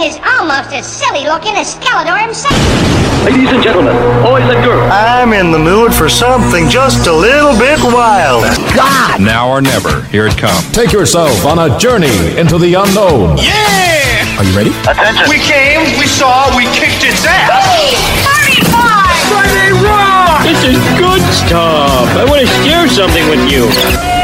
thing is almost as silly looking as Skeletor himself. Ladies and gentlemen, boys and girls. I'm in the mood for something just a little bit wild. God! Now or never. Here it comes. Take yourself on a journey into the unknown. Yeah! Are you ready? Attention. We came, we saw, we kicked its ass. Hey, 35! Friday Rock! This is good stuff. I want to share something with you.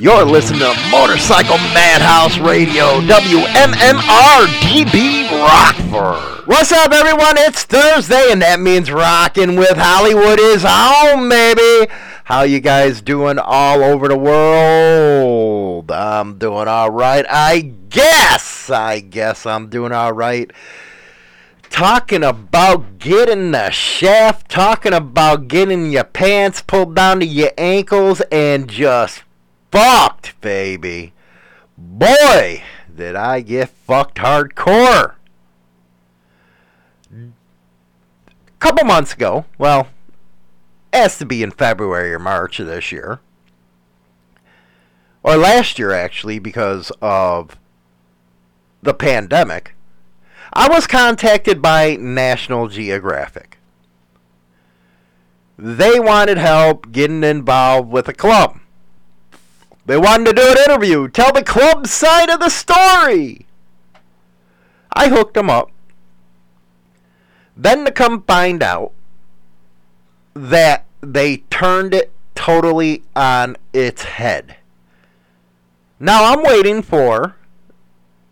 You're listening to Motorcycle Madhouse Radio, WMMR DB Rockford. What's up, everyone? It's Thursday, and that means rocking with Hollywood is on, baby. How you guys doing all over the world? I'm doing all right, I guess. I guess I'm doing all right. Talking about getting the shaft, talking about getting your pants pulled down to your ankles, and just fucked, baby. Boy, did I get fucked hardcore. A couple months ago, well, has to be in February or March of this year. Or last year, actually, because of the pandemic. I was contacted by National Geographic. They wanted help getting involved with a club. They wanted to do an interview, tell the club side of the story. I hooked them up. Then to come find out that they turned it totally on its head. Now I'm waiting for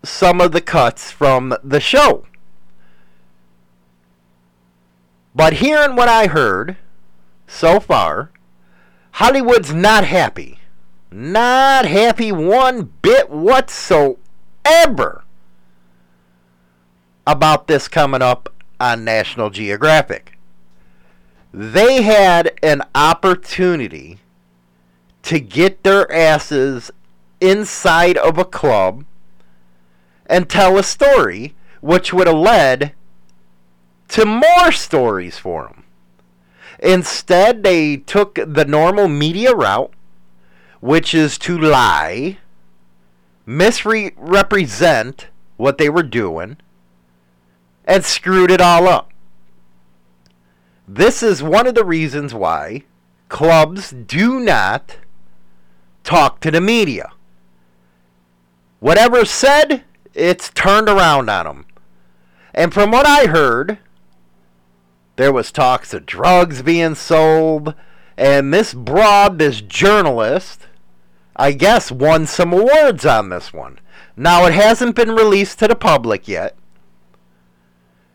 some of the cuts from the show. But hearing what I heard so far, Hollywood's not happy. Not happy one bit whatsoever about this coming up on National Geographic. They had an opportunity to get their asses inside of a club and tell a story which would have led to more stories for them. Instead, they took the normal media route, which is to lie, misrepresent what they were doing, and screwed it all up. This is one of the reasons why clubs do not talk to the media. Whatever's said, it's turned around on them. And from what I heard, there was talks of drugs being sold, and this broad, this journalist, I guess won some awards on this one. Now it hasn't been released to the public yet.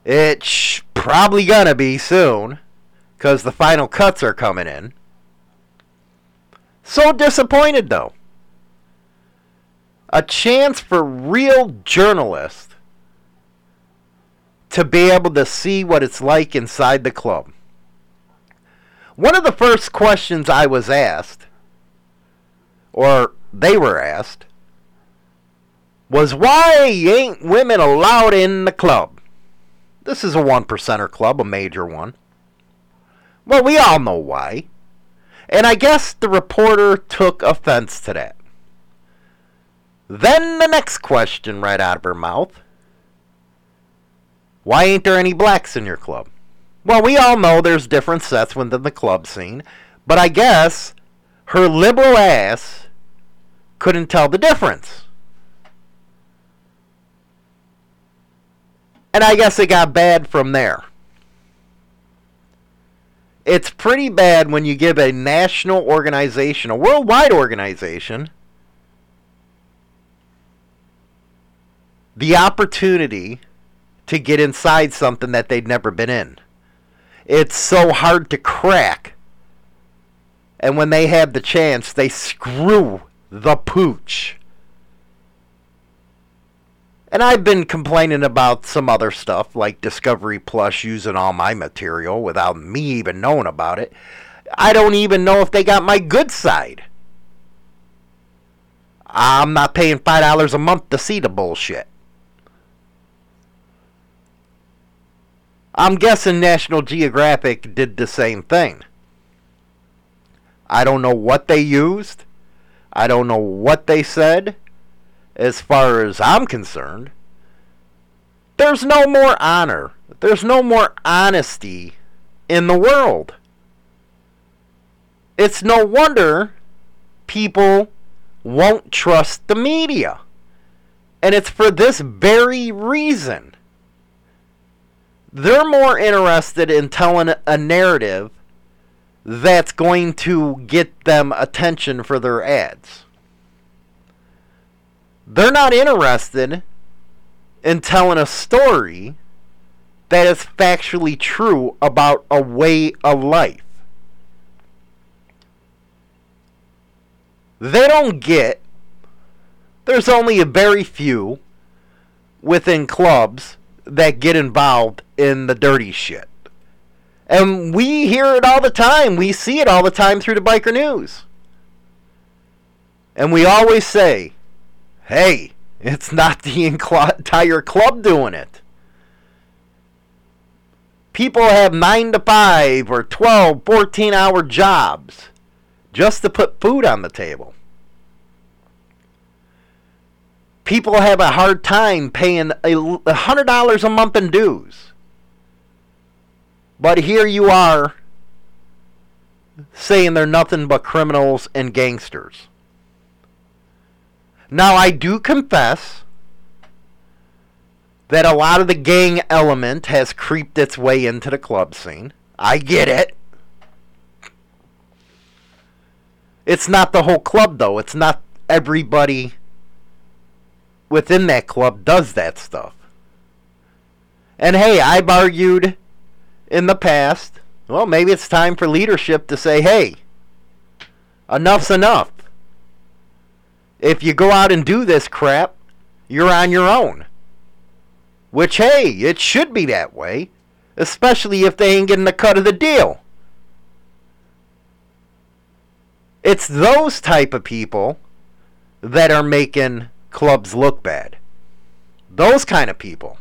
It's probably gonna be soon, because the final cuts are coming in. So disappointed though. A chance for real journalists to be able to see what it's like inside the club. One of the first questions I was asked, or they were asked, was why ain't women allowed in the club? This is a one percenter club, a major one. Well, we all know why. And I guess the reporter took offense to that. Then the next question right out of her mouth Why ain't there any blacks in your club? Well, we all know there's different sets within the club scene, but I guess her liberal ass couldn't tell the difference. And I guess it got bad from there. It's pretty bad when you give a national organization, a worldwide organization, the opportunity to get inside something that they'd never been in. It's so hard to crack. And when they have the chance, they screw the pooch. And I've been complaining about some other stuff like Discovery Plus using all my material without me even knowing about it. I don't even know if they got my good side. I'm not paying $5 a month to see the bullshit. I'm guessing National Geographic did the same thing. I don't know what they used. I don't know what they said. as far as I'm concerned. There's no more honor. There's no more honesty in the world. It's no wonder people won't trust the media. And it's for this very reason. They're more interested in telling a narrative that's going to get them attention for their ads. They're not interested in telling a story that is factually true about a way of life. They don't get, there's only a very few within clubs that get involved in the dirty shit. And we hear it all the time. We see it all the time through the biker news. And we always say, hey, it's not the entire club doing it. People have 9 to 5 or 12, 14 hour jobs just to put food on the table. People have a hard time paying $100 a month in dues. But here you are saying they're nothing but criminals and gangsters. Now, I do confess that a lot of the gang element has creeped its way into the club scene. I get it. It's not the whole club, though. It's not everybody within that club does that stuff. And hey, I've argued in the past, well, maybe it's time for leadership to say, hey, enough's enough. If you go out and do this crap, you're on your own. Which, hey, it should be that way, especially if they ain't getting the cut of the deal. It's those type of people that are making clubs look bad. Those kind of people.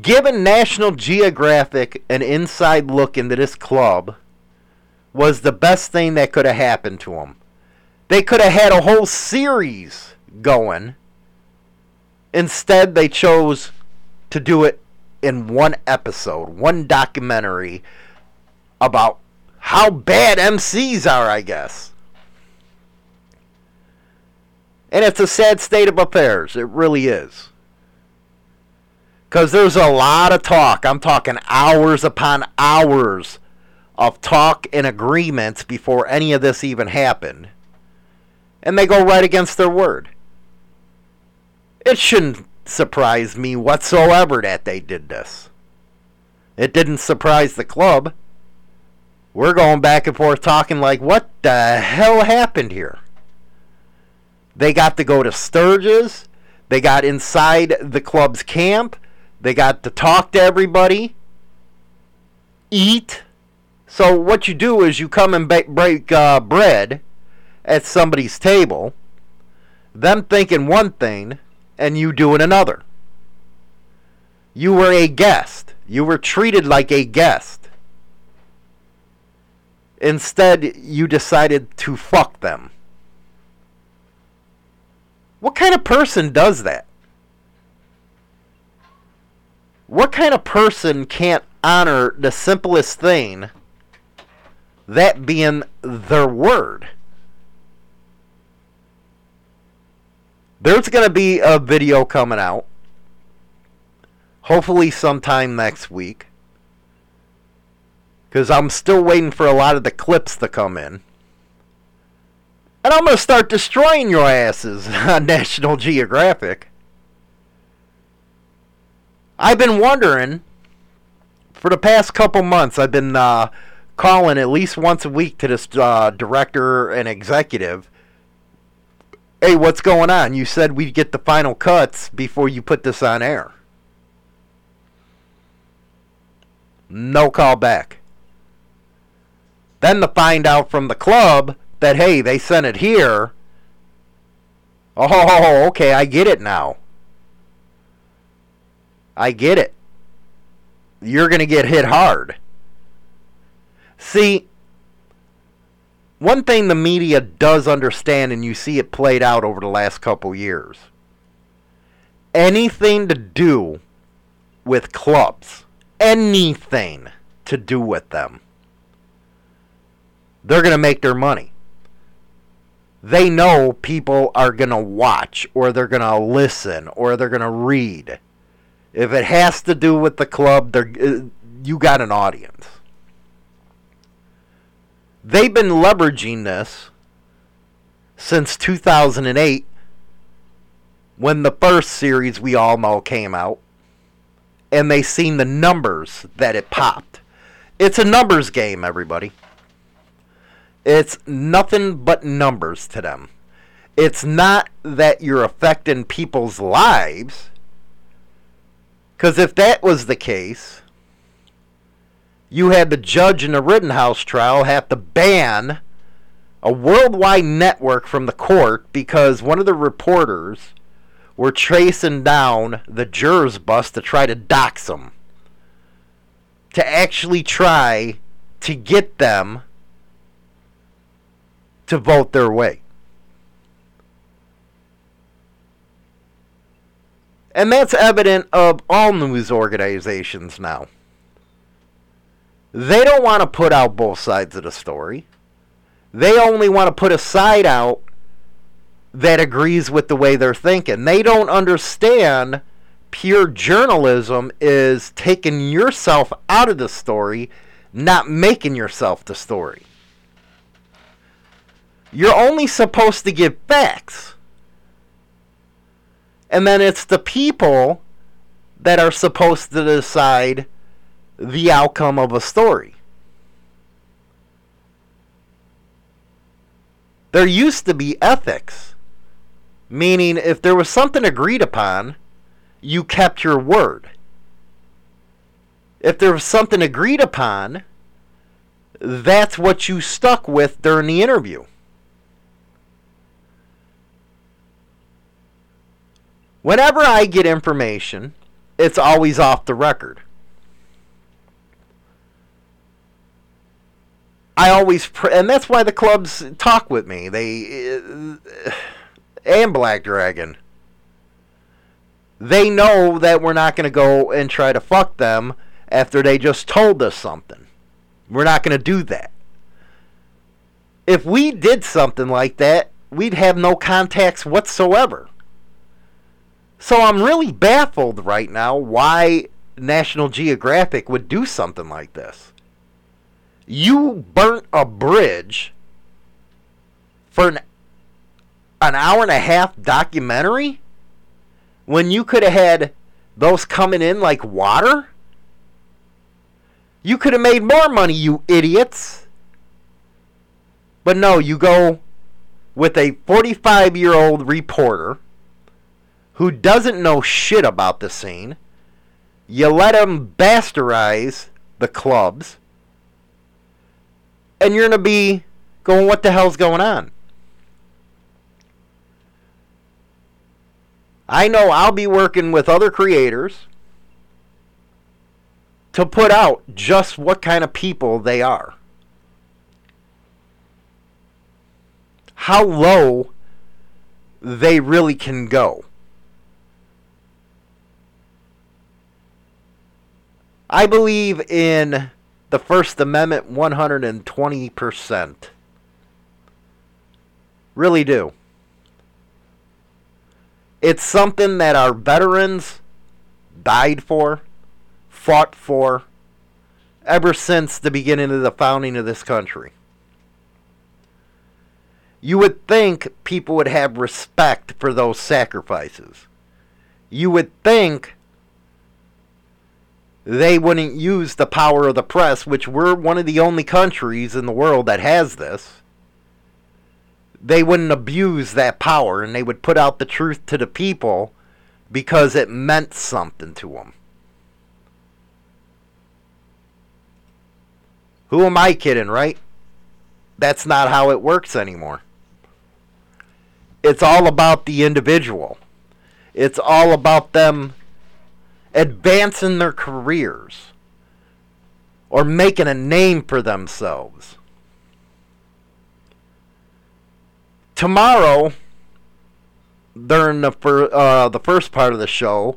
Given National Geographic an inside look into this club was the best thing that could have happened to them. They could have had a whole series going. Instead, they chose to do it in one episode, one documentary about how bad MCs are, I guess. And it's a sad state of affairs. It really is. Because there's a lot of talk. I'm talking hours upon hours of talk and agreements before any of this even happened. And they go right against their word. It shouldn't surprise me whatsoever that they did this. It didn't surprise the club. We're going back and forth talking like, what the hell happened here? They got to go to Sturgis. They got inside the club's camp. They got to talk to everybody, eat. So what you do is you come and ba- break uh, bread at somebody's table, them thinking one thing, and you doing another. You were a guest. You were treated like a guest. Instead, you decided to fuck them. What kind of person does that? What kind of person can't honor the simplest thing, that being their word? There's going to be a video coming out, hopefully sometime next week, because I'm still waiting for a lot of the clips to come in. And I'm going to start destroying your asses on National Geographic. I've been wondering for the past couple months. I've been uh, calling at least once a week to this uh, director and executive. Hey, what's going on? You said we'd get the final cuts before you put this on air. No call back. Then to find out from the club that, hey, they sent it here. Oh, okay, I get it now. I get it. You're going to get hit hard. See, one thing the media does understand, and you see it played out over the last couple years anything to do with clubs, anything to do with them, they're going to make their money. They know people are going to watch, or they're going to listen, or they're going to read. If it has to do with the club, uh, you got an audience. They've been leveraging this since 2008 when the first series we all know came out and they seen the numbers that it popped. It's a numbers game, everybody. It's nothing but numbers to them. It's not that you're affecting people's lives. Because if that was the case, you had the judge in the Rittenhouse trial have to ban a worldwide network from the court because one of the reporters were tracing down the jurors bus to try to dox them. To actually try to get them to vote their way. And that's evident of all news organizations now. They don't want to put out both sides of the story. They only want to put a side out that agrees with the way they're thinking. They don't understand pure journalism is taking yourself out of the story, not making yourself the story. You're only supposed to give facts. And then it's the people that are supposed to decide the outcome of a story. There used to be ethics, meaning if there was something agreed upon, you kept your word. If there was something agreed upon, that's what you stuck with during the interview. Whenever I get information, it's always off the record. I always, and that's why the clubs talk with me. They, uh, and Black Dragon. They know that we're not going to go and try to fuck them after they just told us something. We're not going to do that. If we did something like that, we'd have no contacts whatsoever. So I'm really baffled right now why National Geographic would do something like this. You burnt a bridge for an, an hour and a half documentary when you could have had those coming in like water? You could have made more money, you idiots. But no, you go with a 45 year old reporter who doesn't know shit about the scene. You let him bastardize the clubs. And you're going to be going, what the hell's going on? I know I'll be working with other creators to put out just what kind of people they are. How low they really can go. I believe in the First Amendment 120%. Really do. It's something that our veterans died for, fought for, ever since the beginning of the founding of this country. You would think people would have respect for those sacrifices. You would think they wouldn't use the power of the press, which we're one of the only countries in the world that has this. They wouldn't abuse that power and they would put out the truth to the people because it meant something to them. Who am I kidding, right? That's not how it works anymore. It's all about the individual. It's all about them advancing their careers or making a name for themselves. tomorrow, during the fir- uh, the first part of the show,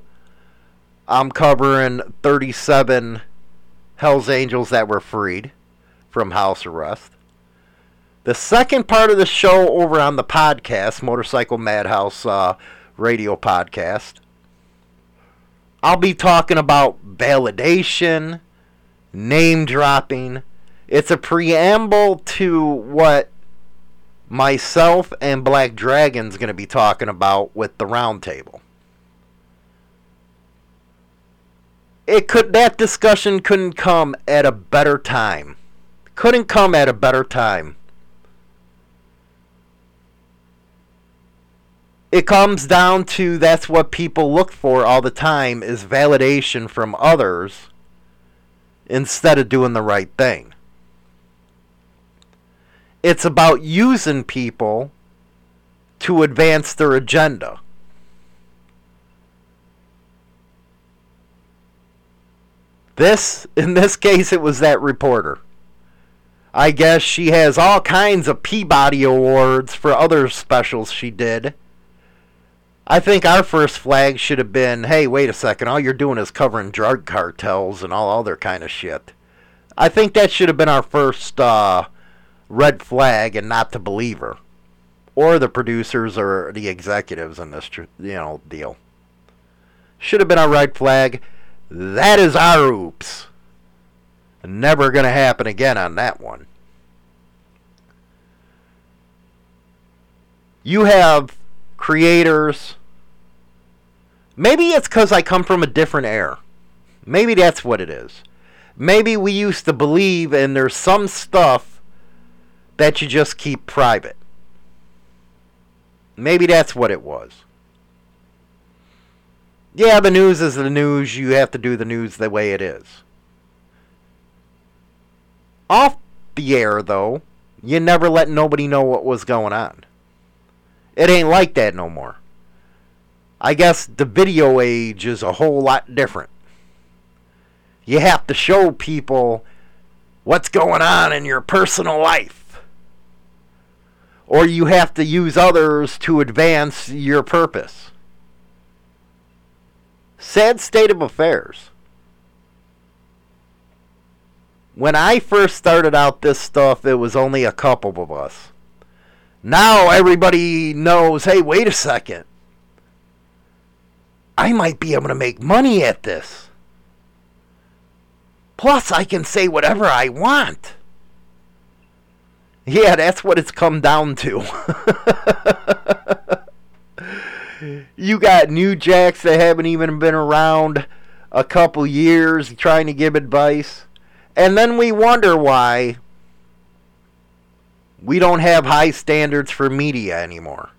I'm covering 37 Hell's Angels that were freed from house arrest. The second part of the show over on the podcast, Motorcycle Madhouse uh, radio podcast, I'll be talking about validation, name dropping. It's a preamble to what myself and Black Dragon's going to be talking about with the roundtable. It could that discussion couldn't come at a better time. Couldn't come at a better time. It comes down to that's what people look for all the time is validation from others instead of doing the right thing. It's about using people to advance their agenda. This, in this case, it was that reporter. I guess she has all kinds of Peabody Awards for other specials she did. I think our first flag should have been hey, wait a second, all you're doing is covering drug cartels and all other kind of shit. I think that should have been our first uh, red flag and not to believe her. Or the producers or the executives in this you know deal. Should have been our red flag. That is our oops. Never going to happen again on that one. You have creators. Maybe it's because I come from a different era. Maybe that's what it is. Maybe we used to believe and there's some stuff that you just keep private. Maybe that's what it was. Yeah, the news is the news. You have to do the news the way it is. Off the air, though, you never let nobody know what was going on. It ain't like that no more. I guess the video age is a whole lot different. You have to show people what's going on in your personal life. Or you have to use others to advance your purpose. Sad state of affairs. When I first started out this stuff, it was only a couple of us. Now everybody knows hey, wait a second. I might be able to make money at this. Plus, I can say whatever I want. Yeah, that's what it's come down to. you got new jacks that haven't even been around a couple years trying to give advice. And then we wonder why we don't have high standards for media anymore.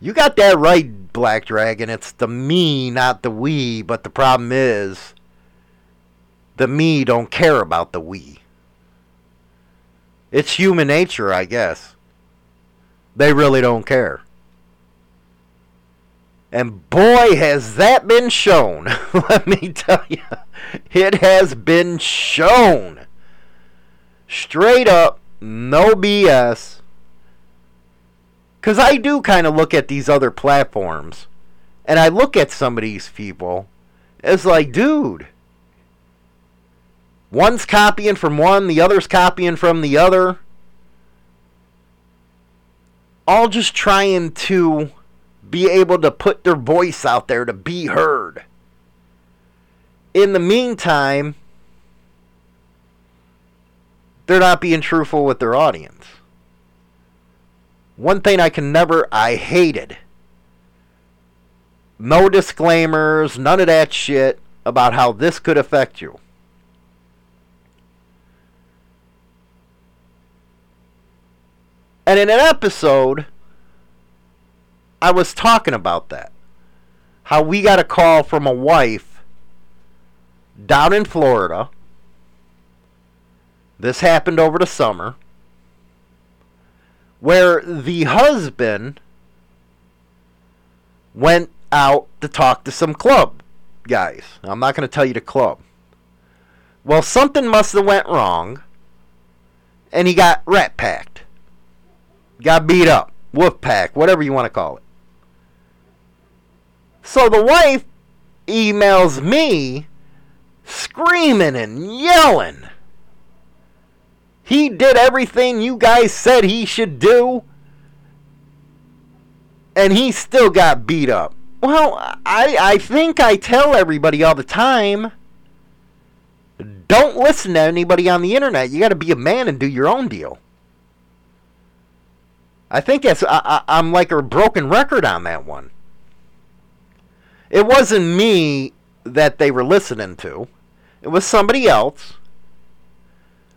You got that right, Black Dragon. It's the me, not the we. But the problem is, the me don't care about the we. It's human nature, I guess. They really don't care. And boy, has that been shown. Let me tell you, it has been shown. Straight up, no BS. Because I do kind of look at these other platforms, and I look at some of these people. It's like, dude, one's copying from one, the other's copying from the other. All just trying to be able to put their voice out there to be heard. In the meantime, they're not being truthful with their audience. One thing I can never, I hated. No disclaimers, none of that shit about how this could affect you. And in an episode, I was talking about that. How we got a call from a wife down in Florida. This happened over the summer. Where the husband went out to talk to some club guys. I'm not going to tell you the club. Well, something must have went wrong, and he got rat packed got beat up. Wolf pack, whatever you want to call it. So the wife emails me screaming and yelling. He did everything you guys said he should do, and he still got beat up. Well, I, I think I tell everybody all the time don't listen to anybody on the internet. You got to be a man and do your own deal. I think that's I, I, I'm like a broken record on that one. It wasn't me that they were listening to. It was somebody else.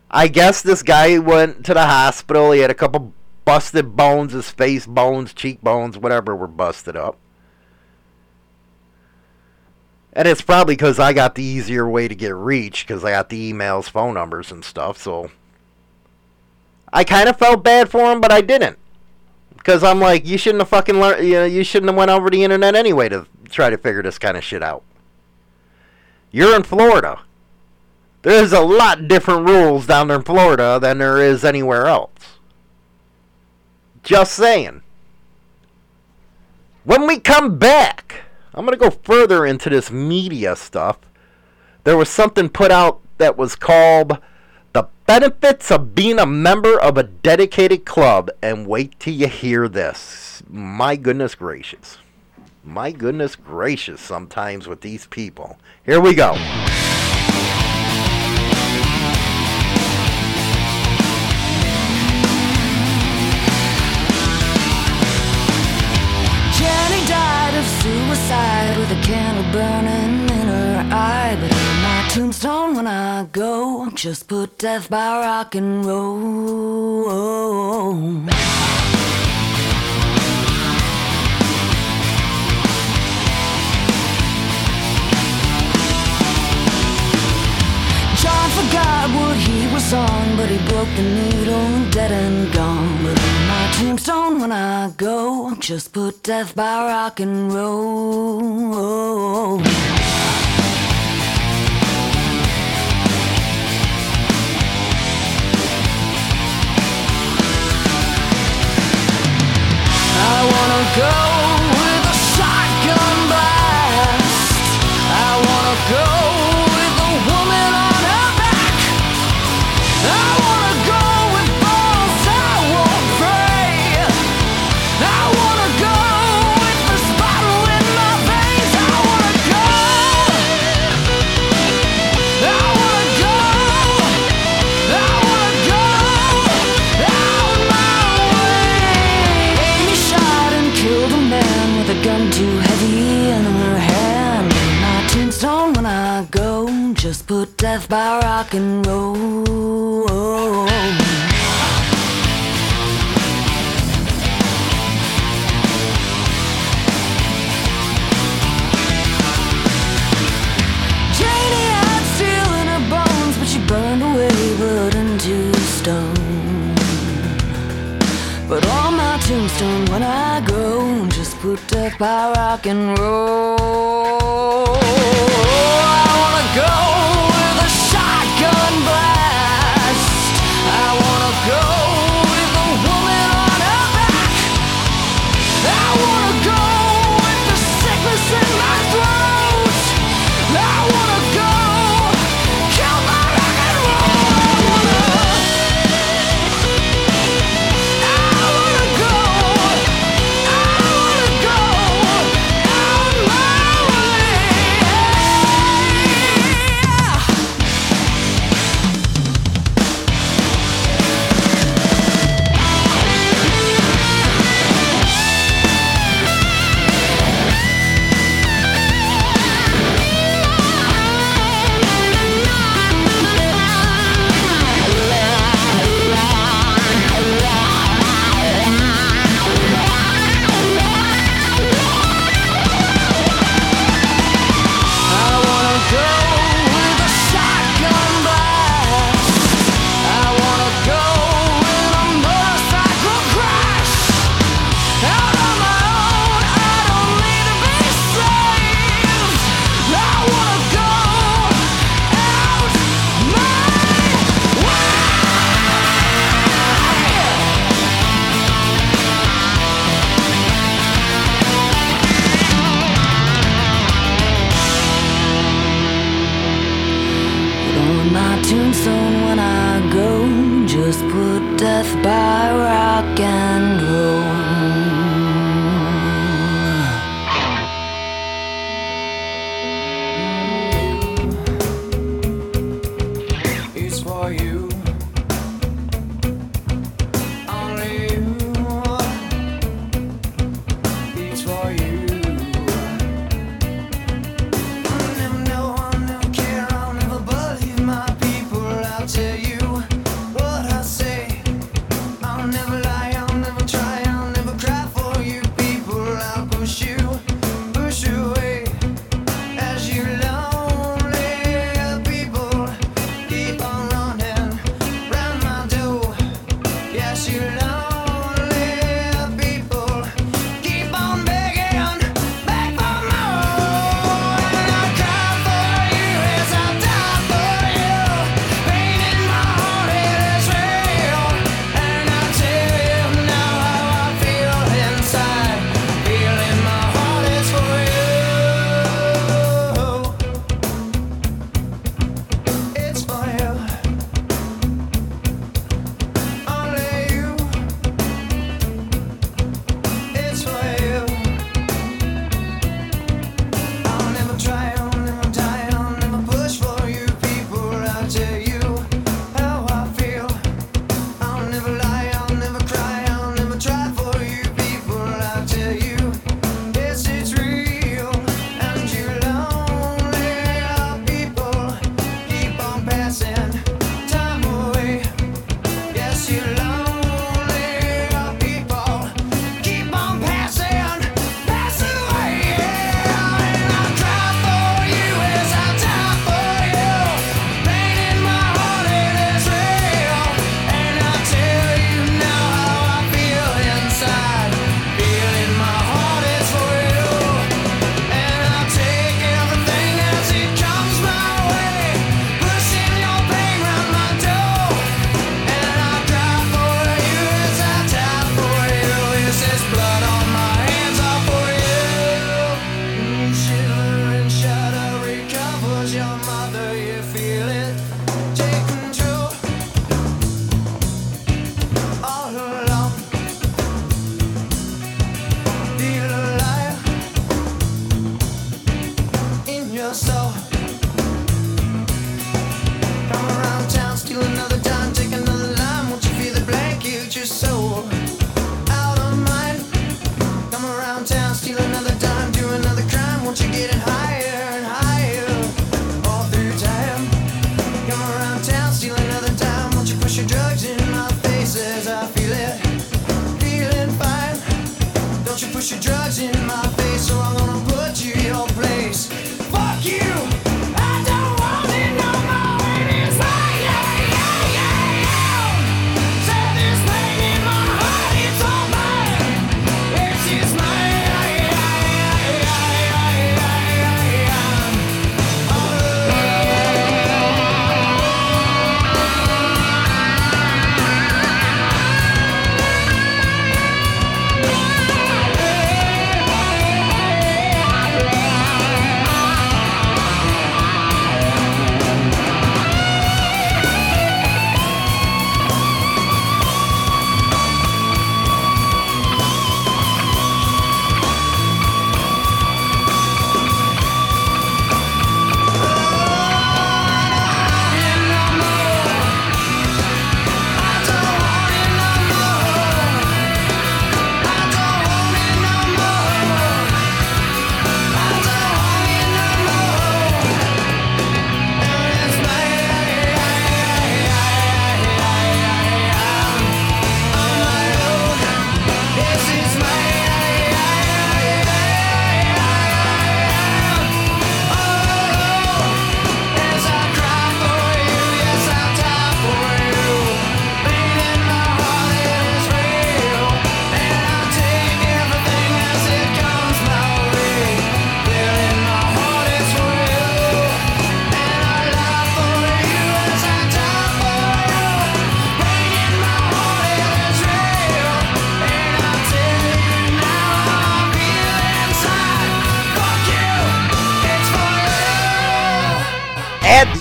I guess this guy went to the hospital. He had a couple busted bones, his face bones, cheekbones, whatever were busted up. And it's probably because I got the easier way to get reached because I got the emails, phone numbers, and stuff. So I kind of felt bad for him, but I didn't. Because I'm like, you shouldn't have fucking learned, you know, you shouldn't have went over the internet anyway to try to figure this kind of shit out. You're in Florida. There's a lot different rules down there in Florida than there is anywhere else. Just saying. When we come back, I'm going to go further into this media stuff. There was something put out that was called The Benefits of Being a Member of a Dedicated Club. And wait till you hear this. My goodness gracious. My goodness gracious, sometimes with these people. Here we go. Tombstone, when I go, just put death by rock and roll. John forgot what he was on, but he broke the needle, dead and gone. But on my tombstone, when I go, just put death by rock and roll. Go by rock and roll. Janie had steel in her bones, but she burned away, blood into stone. But on my tombstone, when I go, just put death by rock and roll.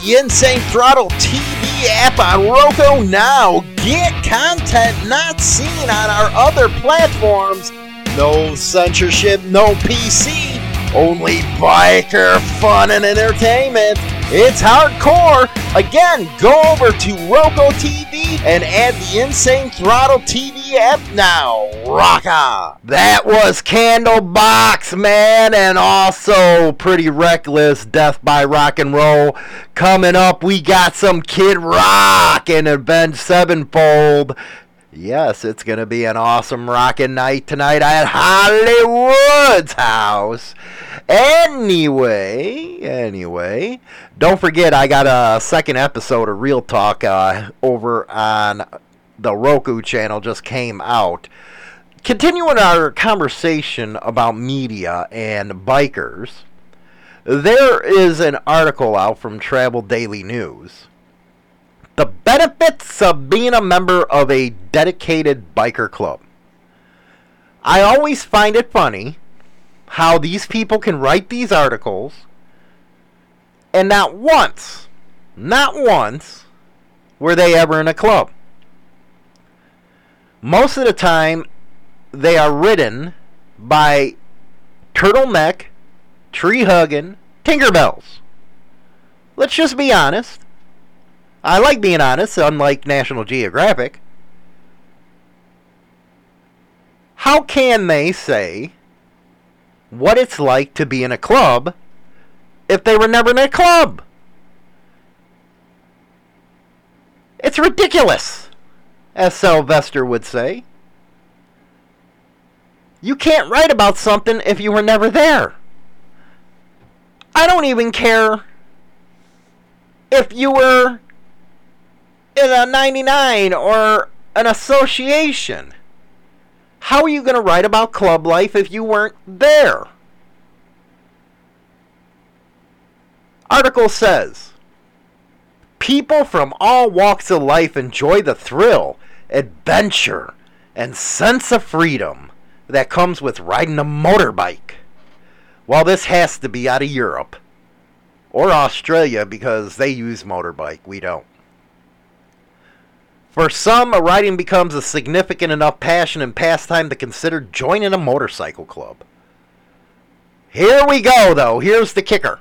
The Insane Throttle TV app on Roku now. Get content not seen on our other platforms. No censorship, no PC, only biker fun and entertainment. It's hardcore. Again, go over to Roku TV and add the Insane Throttle TV app now. Rock on. That was Candlebox, man, and also Pretty Reckless Death by Rock and Roll. Coming up, we got some Kid Rock and Avenged Sevenfold. Yes, it's going to be an awesome rockin' night tonight at Hollywood's house. Anyway, anyway, don't forget I got a second episode of Real Talk uh, over on the Roku channel just came out. Continuing our conversation about media and bikers, there is an article out from Travel Daily News. The benefits of being a member of a dedicated biker club. I always find it funny how these people can write these articles and not once, not once, were they ever in a club. Most of the time, they are written by turtleneck, tree hugging, Tinkerbells. Let's just be honest. I like being honest, unlike National Geographic. How can they say what it's like to be in a club if they were never in a club? It's ridiculous, as Sylvester would say. You can't write about something if you were never there. I don't even care if you were in a 99 or an association. How are you going to write about club life if you weren't there? Article says People from all walks of life enjoy the thrill, adventure, and sense of freedom that comes with riding a motorbike. While this has to be out of Europe or Australia because they use motorbike, we don't. For some, riding becomes a significant enough passion and pastime to consider joining a motorcycle club. Here we go, though. Here's the kicker.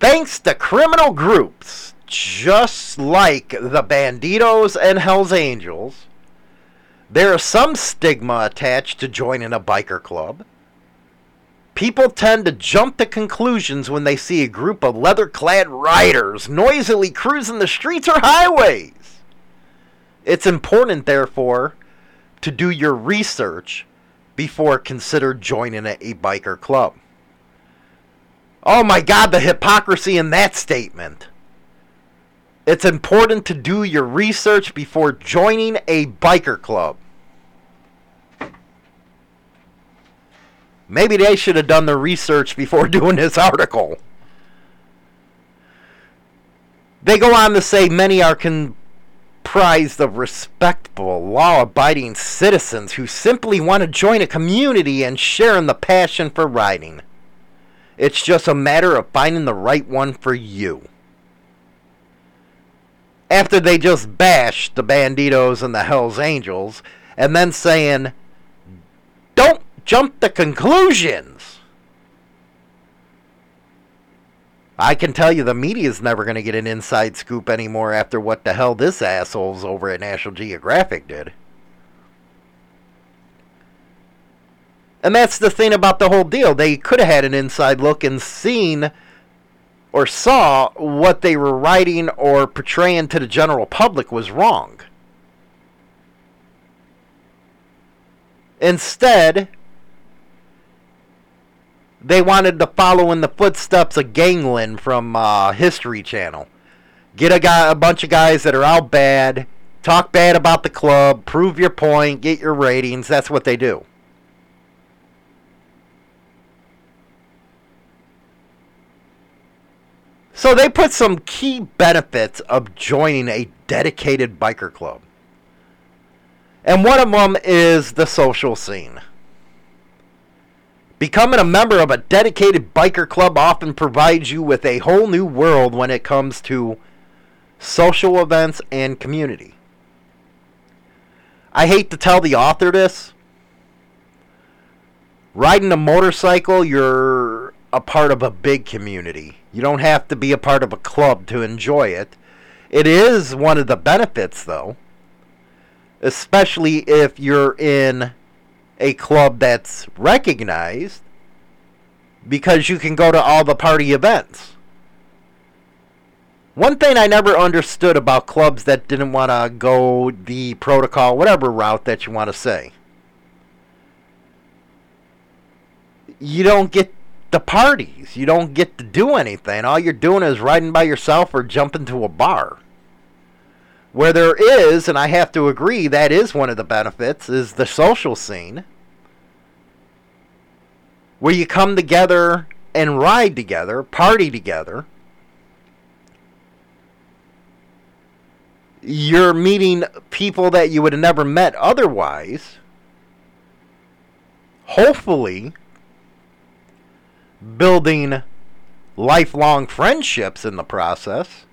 Thanks to criminal groups, just like the Bandidos and Hells Angels, there is some stigma attached to joining a biker club. People tend to jump to conclusions when they see a group of leather clad riders noisily cruising the streets or highways. It's important, therefore, to do your research before consider joining a, a biker club. Oh my God, the hypocrisy in that statement. It's important to do your research before joining a biker club. Maybe they should have done the research before doing this article. They go on to say many are comprised of respectable, law abiding citizens who simply want to join a community and share in the passion for riding. It's just a matter of finding the right one for you. After they just bashed the Bandidos and the Hells Angels, and then saying, don't jump to conclusions. I can tell you the media's never going to get an inside scoop anymore after what the hell this assholes over at National Geographic did. And that's the thing about the whole deal. They could have had an inside look and seen or saw what they were writing or portraying to the general public was wrong. Instead, they wanted to follow in the footsteps of Gangland from uh, History Channel. Get a guy, a bunch of guys that are out bad, talk bad about the club, prove your point, get your ratings. That's what they do. So they put some key benefits of joining a dedicated biker club. And one of them is the social scene. Becoming a member of a dedicated biker club often provides you with a whole new world when it comes to social events, and community. I hate to tell the author this. Riding a motorcycle, you're a part of a big community. You don't have to be a part of a club to enjoy it. It is one of the benefits, though, especially if you're in a club that's recognized because you can go to all the party events. One thing I never understood about clubs that didn't want to go the protocol, whatever route that you want to say. You don't get the parties. You don't get to do anything. All you're doing is riding by yourself or jumping to a bar. Where there is, and I have to agree, that is one of the benefits, is the social scene. Where you come together and ride together, party together. You're meeting people that you would have never met otherwise. Hopefully, building lifelong friendships in the process.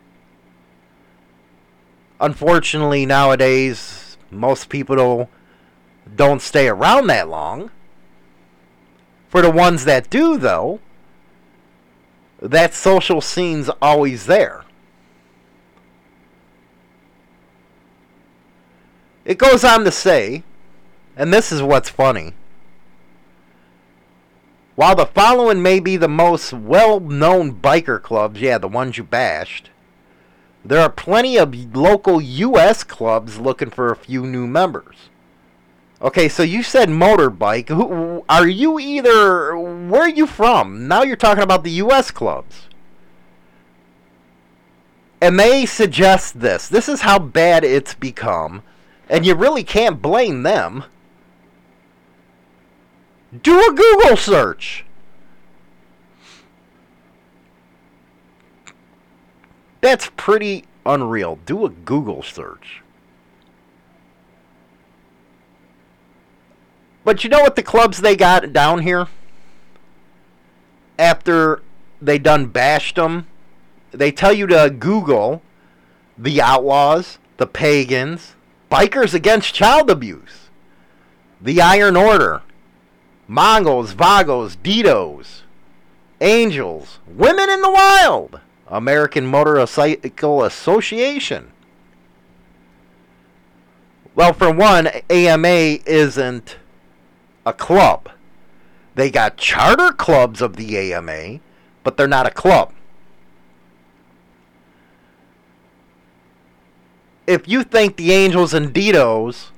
Unfortunately, nowadays, most people don't, stay around that long. For the ones that do, though, that social scene's always there. It goes on to say, and this is what's funny. While the following may be the most well known biker clubs, yeah, the ones you bashed, there are plenty of local U.S. clubs looking for a few new members. Okay, so you said motorbike. Who are you? Either where are you from? Now you're talking about the U.S. clubs, and they suggest this. This is how bad it's become, and you really can't blame them. Do a Google search. That's pretty unreal. Do a Google search. But you know what the clubs they got down here? After they done bashed them, they tell you to Google the Outlaws, the Pagans, Bikers Against Child Abuse, the Iron Order, Mongols, Vagos, Ditos, Angels, Women in the Wild, American Motorcycle Association. Well, for one, AMA isn't a club. They got charter clubs of the AMA, but they're not a club. If you think the Angels and Ditos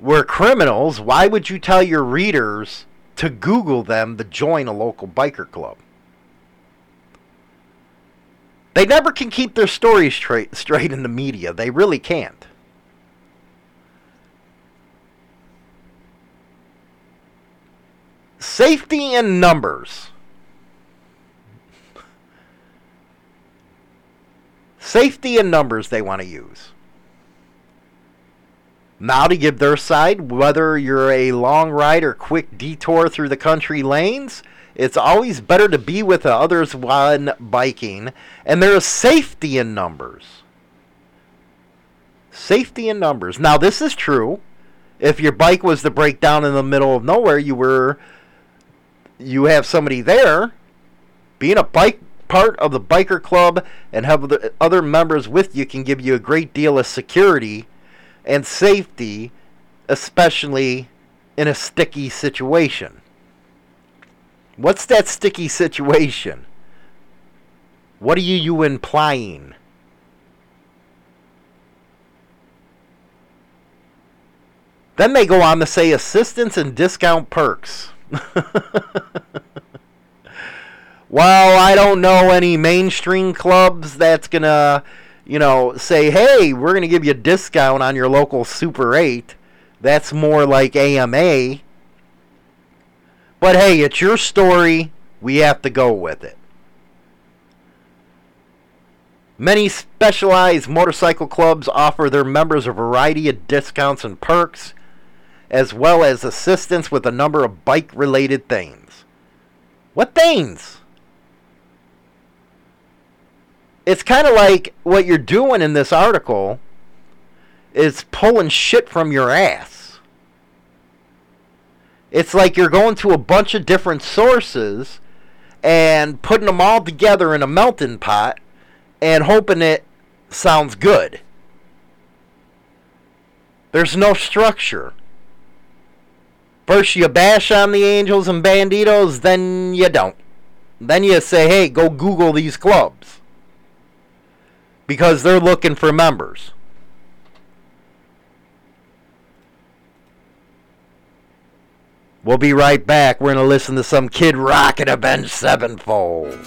were criminals, why would you tell your readers to Google them to join a local biker club? They never can keep their stories straight, straight in the media. They really can't. Safety in numbers. Safety in numbers they want to use. Now to give their side, whether you're a long ride or quick detour through the country lanes, it's always better to be with others when biking, and there is safety in numbers. Safety in numbers. Now this is true. If your bike was to break down in the middle of nowhere, you were you have somebody there. Being a bike part of the biker club and have the other members with you can give you a great deal of security and safety, especially in a sticky situation. What's that sticky situation? What are you, you implying? Then they go on to say assistance and discount perks. well, I don't know any mainstream clubs that's going to you know, say, hey, we're going to give you a discount on your local Super 8. That's more like AMA. But hey, it's your story. We have to go with it. Many specialized motorcycle clubs offer their members a variety of discounts and perks, as well as assistance with a number of bike related things. What things? it's kind of like what you're doing in this article is pulling shit from your ass. It's like you're going to a bunch of different sources and putting them all together in a melting pot and hoping it sounds good. There's no structure. First you bash on the Angels and Bandidos, then you don't. Then you say, hey, go Google these clubs. Because they're looking for members. We'll be right back. We're going to listen to some Kid Rock and Avenged Sevenfold.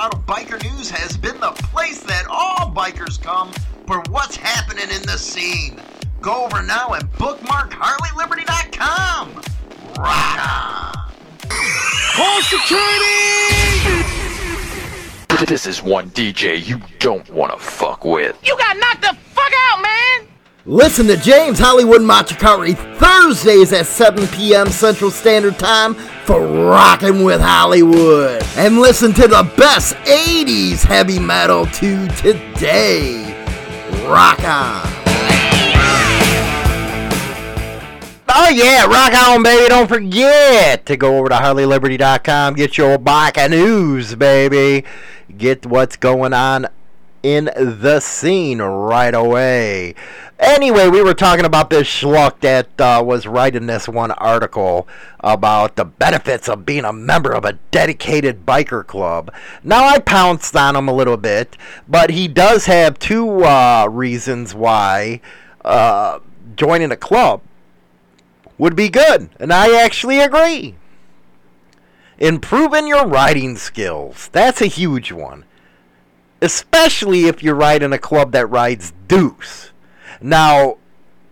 Insane Throttle Biker News has been the place that all bikers come for what's happening in the scene. Go over now and bookmark HarleyLiberty.com. Rock on! Call security! This is one DJ you don't want to fuck with. You got knocked the fuck out, man! Listen to James Hollywood Machikari Thursdays at 7 p.m. Central Standard Time for Rockin' with Hollywood. And listen to the best 80s heavy metal to today. Rock on. Oh yeah, rock on, baby. Don't forget to go over to HarleyLiberty.com, get your bike news, baby. Get what's going on in the scene right away. Anyway, we were talking about this schluck that uh, was writing this one article about the benefits of being a member of a dedicated biker club. Now, I pounced on him a little bit, but he does have two uh, reasons why uh, joining a club would be good, and I actually agree. Improving your riding skills. That's a huge one. Especially if you ride in a club that rides deuce. Now,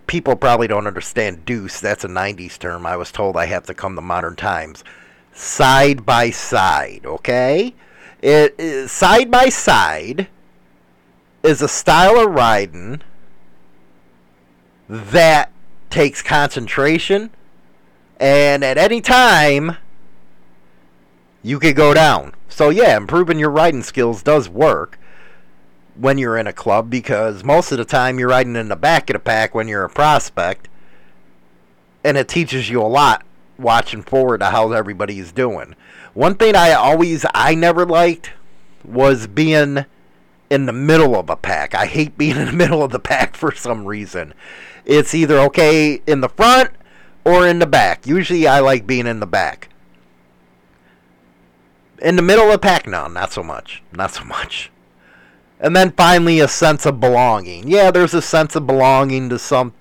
people probably don't understand deuce. That's a 90s term. I was told I have to come to modern times. Side by side, okay? It is side by side is a style of riding that takes concentration and at any time you could go down. So yeah, improving your riding skills does work. when you're in a club because most of the time you're riding in the back of the pack when you're a prospect. And it teaches you a lot watching forward to how everybody's doing. One thing I always I never liked was being in the middle of a pack. I hate being in the middle of the pack for some reason. It's either okay in the front or in the back. Usually I like being in the back. In the middle of pack, no, not so much. Not so much. And then finally, a sense of belonging. Yeah, there's a sense of belonging to some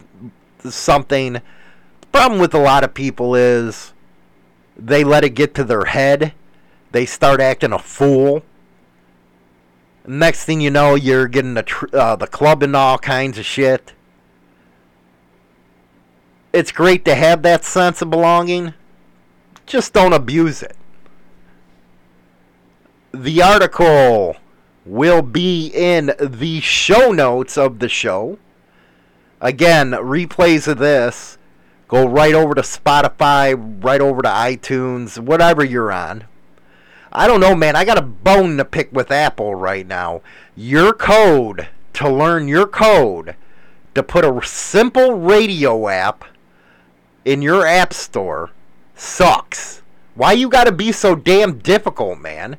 to something. The problem with a lot of people is they let it get to their head. They start acting a fool. Next thing you know, you're getting the tr- uh, the club and all kinds of shit. It's great to have that sense of belonging. Just don't abuse it. The article will be in the show notes of the show. Again, replays of this go right over to Spotify, right over to iTunes, whatever you're on. I don't know, man. I got a bone to pick with Apple right now. Your code to learn your code to put a simple radio app in your app store sucks. Why you got to be so damn difficult, man?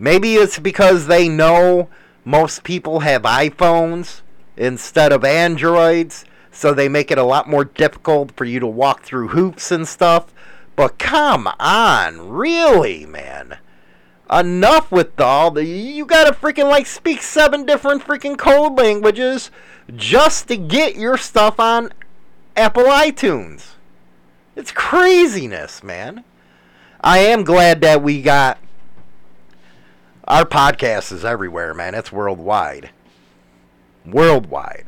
Maybe it's because they know most people have iPhones instead of Androids, so they make it a lot more difficult for you to walk through hoops and stuff. But come on, really, man. Enough with all the. You gotta freaking like speak seven different freaking code languages just to get your stuff on Apple iTunes. It's craziness, man. I am glad that we got our podcast is everywhere, man. It's worldwide. Worldwide.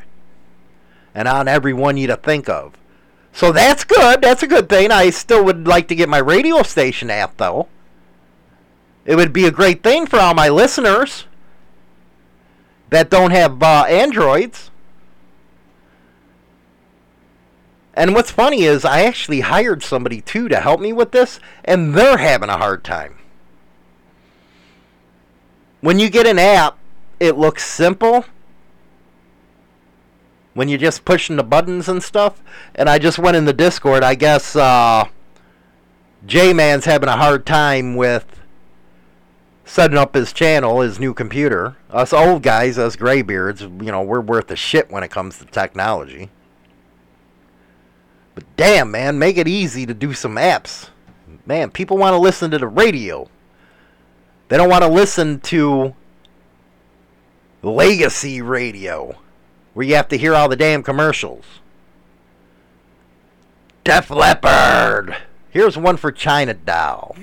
And on every one you to think of. So that's good. That's a good thing. I still would like to get my radio station app, though. It would be a great thing for all my listeners that don't have uh, Androids. And what's funny is I actually hired somebody too to help me with this, and they're having a hard time. When you get an app, it looks simple. When you're just pushing the buttons and stuff. And I just went in the Discord. I guess uh, J Man's having a hard time with setting up his channel, his new computer. Us old guys, us graybeards, you know, we're worth a shit when it comes to technology. But damn, man, make it easy to do some apps. Man, people want to listen to the radio. They don't want to listen to legacy radio where you have to hear all the damn commercials. Def Leppard. Here's one for China Doll.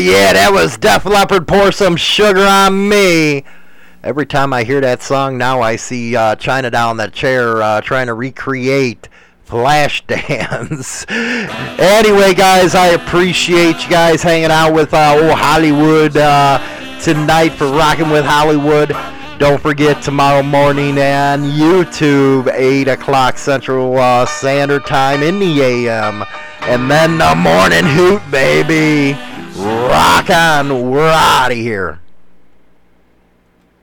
Yeah, that was Def Leppard. Pour some sugar on me. Every time I hear that song now, I see uh, China down that chair uh, trying to recreate Flashdance. anyway, guys, I appreciate you guys hanging out with uh, old Hollywood uh, tonight for rocking with Hollywood. Don't forget tomorrow morning on YouTube, 8 o'clock Central uh, Standard Time in the AM. And then the morning hoot, baby. Rock on. We're out of here.